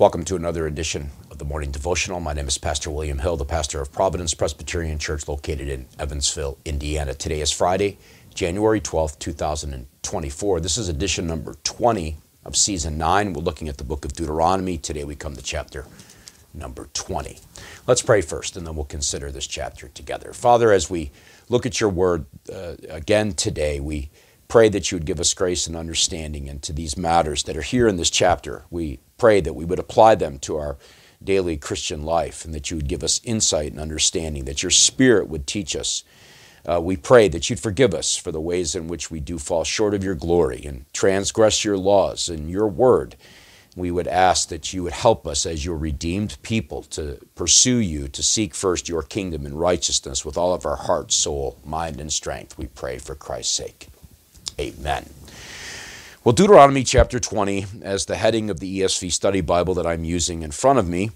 Welcome to another edition of the Morning Devotional. My name is Pastor William Hill, the pastor of Providence Presbyterian Church located in Evansville, Indiana. Today is Friday, January 12th, 2024. This is edition number 20 of season 9. We're looking at the book of Deuteronomy. Today we come to chapter number 20. Let's pray first, and then we'll consider this chapter together. Father, as we look at your word uh, again today, we pray that you would give us grace and understanding into these matters that are here in this chapter. We pray that we would apply them to our daily Christian life and that you would give us insight and understanding, that your Spirit would teach us. Uh, we pray that you'd forgive us for the ways in which we do fall short of your glory and transgress your laws and your word. We would ask that you would help us as your redeemed people to pursue you, to seek first your kingdom and righteousness with all of our heart, soul, mind, and strength. We pray for Christ's sake. Amen. Well, Deuteronomy chapter 20, as the heading of the ESV study Bible that I'm using in front of me,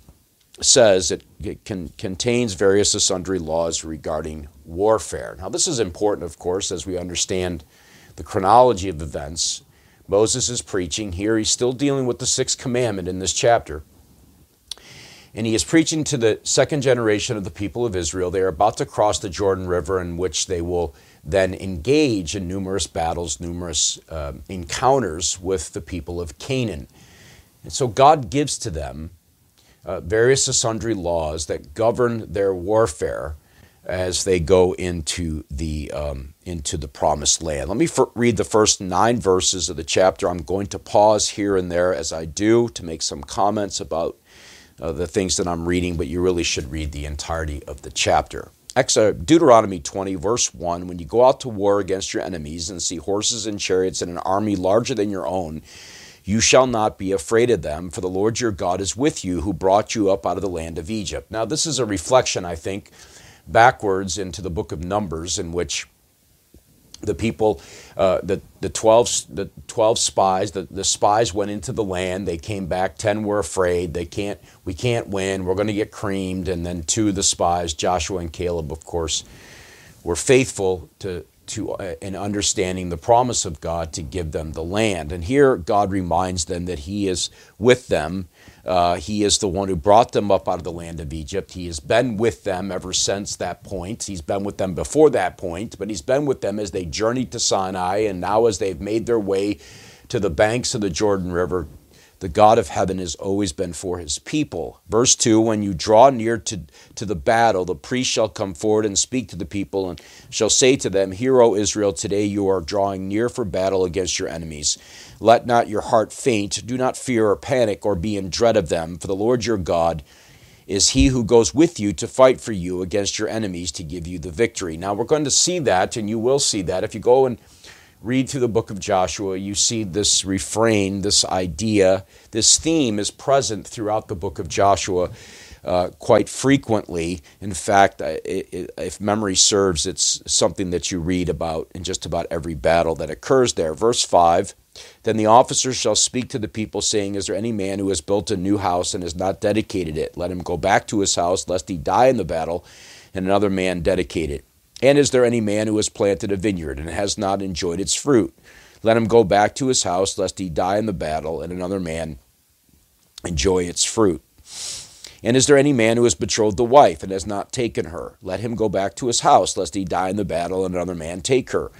says it, it can, contains various sundry laws regarding warfare. Now, this is important, of course, as we understand the chronology of events. Moses is preaching here. He's still dealing with the sixth commandment in this chapter. And he is preaching to the second generation of the people of Israel. They are about to cross the Jordan River, in which they will then engage in numerous battles, numerous uh, encounters with the people of Canaan. And so God gives to them uh, various sundry laws that govern their warfare as they go into the um, into the promised land. Let me f- read the first nine verses of the chapter. I'm going to pause here and there as I do to make some comments about uh, the things that I'm reading, but you really should read the entirety of the chapter. Deuteronomy 20, verse 1 When you go out to war against your enemies and see horses and chariots and an army larger than your own, you shall not be afraid of them, for the Lord your God is with you, who brought you up out of the land of Egypt. Now, this is a reflection, I think, backwards into the book of Numbers, in which the people, uh, the, the, 12, the 12 spies, the, the spies went into the land. They came back. 10 were afraid. They can't, we can't win. We're going to get creamed. And then two of the spies, Joshua and Caleb, of course, were faithful to, to uh, in understanding the promise of God to give them the land. And here God reminds them that He is with them uh, he is the one who brought them up out of the land of Egypt. He has been with them ever since that point. He's been with them before that point, but he's been with them as they journeyed to Sinai and now as they've made their way to the banks of the Jordan River the God of heaven has always been for his people. Verse 2 When you draw near to, to the battle, the priest shall come forward and speak to the people, and shall say to them, Hear, O Israel, today you are drawing near for battle against your enemies. Let not your heart faint. Do not fear or panic or be in dread of them, for the Lord your God is he who goes with you to fight for you against your enemies to give you the victory. Now, we're going to see that, and you will see that if you go and read through the book of Joshua, you see this refrain, this idea, this theme is present throughout the book of Joshua uh, quite frequently. In fact, it, it, if memory serves, it's something that you read about in just about every battle that occurs there. Verse 5 Then the officers shall speak to the people, saying, Is there any man who has built a new house and has not dedicated it? Let him go back to his house, lest he die in the battle, and another man dedicate it. And is there any man who has planted a vineyard and has not enjoyed its fruit? Let him go back to his house, lest he die in the battle, and another man enjoy its fruit. And is there any man who has betrothed a wife and has not taken her? Let him go back to his house, lest he die in the battle, and another man take her.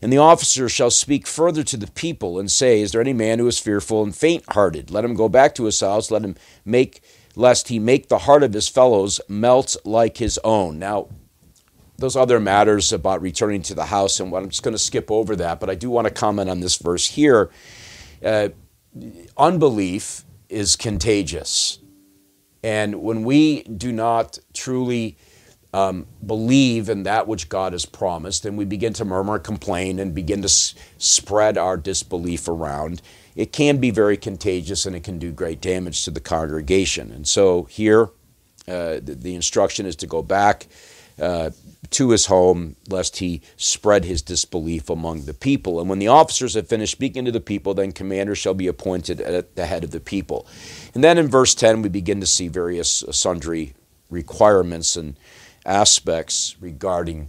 And the officer shall speak further to the people and say, Is there any man who is fearful and faint hearted? Let him go back to his house, let him make, lest he make the heart of his fellows melt like his own. Now, those other matters about returning to the house, and what I'm just going to skip over that, but I do want to comment on this verse here. Uh, unbelief is contagious. And when we do not truly um, believe in that which God has promised, and we begin to murmur, complain, and begin to s- spread our disbelief around, it can be very contagious and it can do great damage to the congregation. And so here, uh, the, the, instruction is to go back uh, to his home, lest he spread his disbelief among the people. And when the officers have finished speaking to the people, then commanders shall be appointed at the head of the people. And then in verse 10, we begin to see various sundry requirements and aspects regarding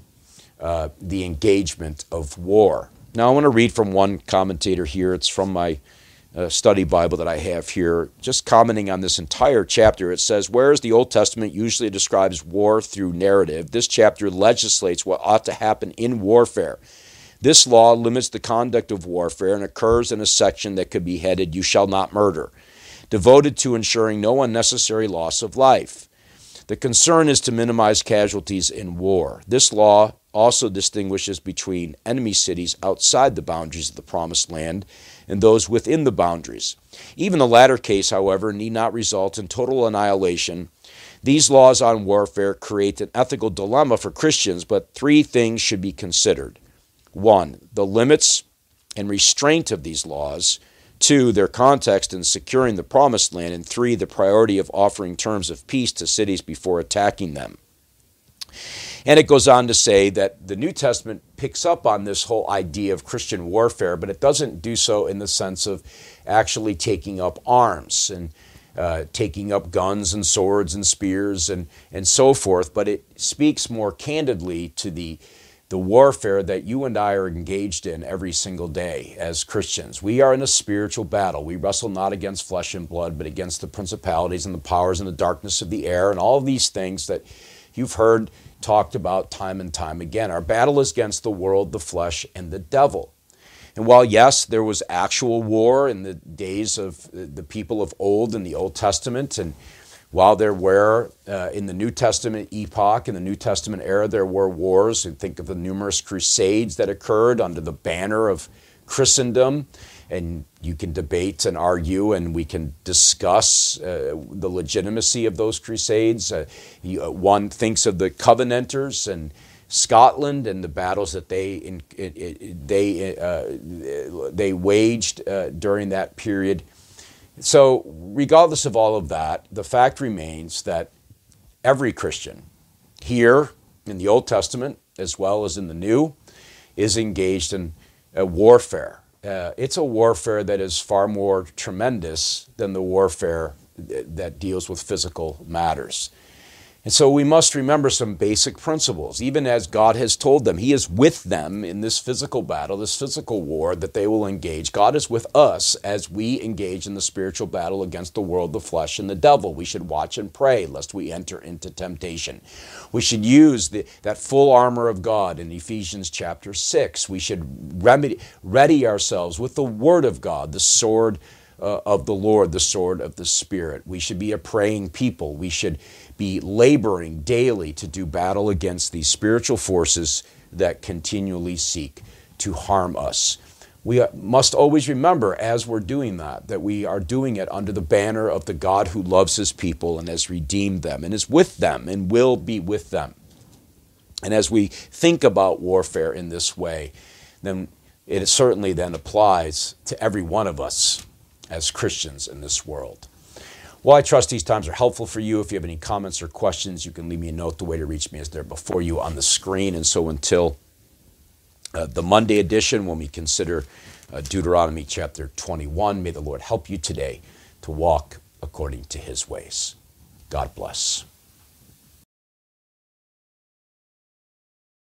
uh, the engagement of war. Now, I want to read from one commentator here. It's from my uh, study Bible that I have here, just commenting on this entire chapter. It says, Whereas the Old Testament usually describes war through narrative, this chapter legislates what ought to happen in warfare. This law limits the conduct of warfare and occurs in a section that could be headed, You Shall Not Murder, devoted to ensuring no unnecessary loss of life. The concern is to minimize casualties in war. This law also distinguishes between enemy cities outside the boundaries of the Promised Land and those within the boundaries. Even the latter case, however, need not result in total annihilation. These laws on warfare create an ethical dilemma for Christians, but three things should be considered. One, the limits and restraint of these laws. Two, their context in securing the promised land. And three, the priority of offering terms of peace to cities before attacking them. And it goes on to say that the New Testament picks up on this whole idea of Christian warfare, but it doesn't do so in the sense of actually taking up arms and uh, taking up guns and swords and spears and, and so forth, but it speaks more candidly to the the warfare that you and I are engaged in every single day as Christians. We are in a spiritual battle. We wrestle not against flesh and blood, but against the principalities and the powers and the darkness of the air and all these things that you've heard talked about time and time again. Our battle is against the world, the flesh, and the devil. And while, yes, there was actual war in the days of the people of old in the Old Testament, and while there were, uh, in the New Testament epoch, in the New Testament era, there were wars. You think of the numerous crusades that occurred under the banner of Christendom. And you can debate and argue, and we can discuss uh, the legitimacy of those crusades. Uh, you, uh, one thinks of the Covenanters and Scotland and the battles that they in, it, it, they uh, they waged uh, during that period. So, regardless of all of that, the fact remains that every Christian here in the Old Testament, as well as in the New, is engaged in warfare. Uh, it's a warfare that is far more tremendous than the warfare that deals with physical matters. And so we must remember some basic principles, even as God has told them. He is with them in this physical battle, this physical war that they will engage. God is with us as we engage in the spiritual battle against the world, the flesh, and the devil. We should watch and pray lest we enter into temptation. We should use the, that full armor of God in Ephesians chapter 6. We should remedy, ready ourselves with the word of God, the sword uh, of the Lord, the sword of the Spirit. We should be a praying people. We should be laboring daily to do battle against these spiritual forces that continually seek to harm us. We uh, must always remember as we're doing that, that we are doing it under the banner of the God who loves his people and has redeemed them and is with them and will be with them. And as we think about warfare in this way, then it certainly then applies to every one of us as Christians in this world. Well, I trust these times are helpful for you. If you have any comments or questions, you can leave me a note. The way to reach me is there before you on the screen. And so until uh, the Monday edition, when we consider uh, Deuteronomy chapter 21, may the Lord help you today to walk according to his ways. God bless.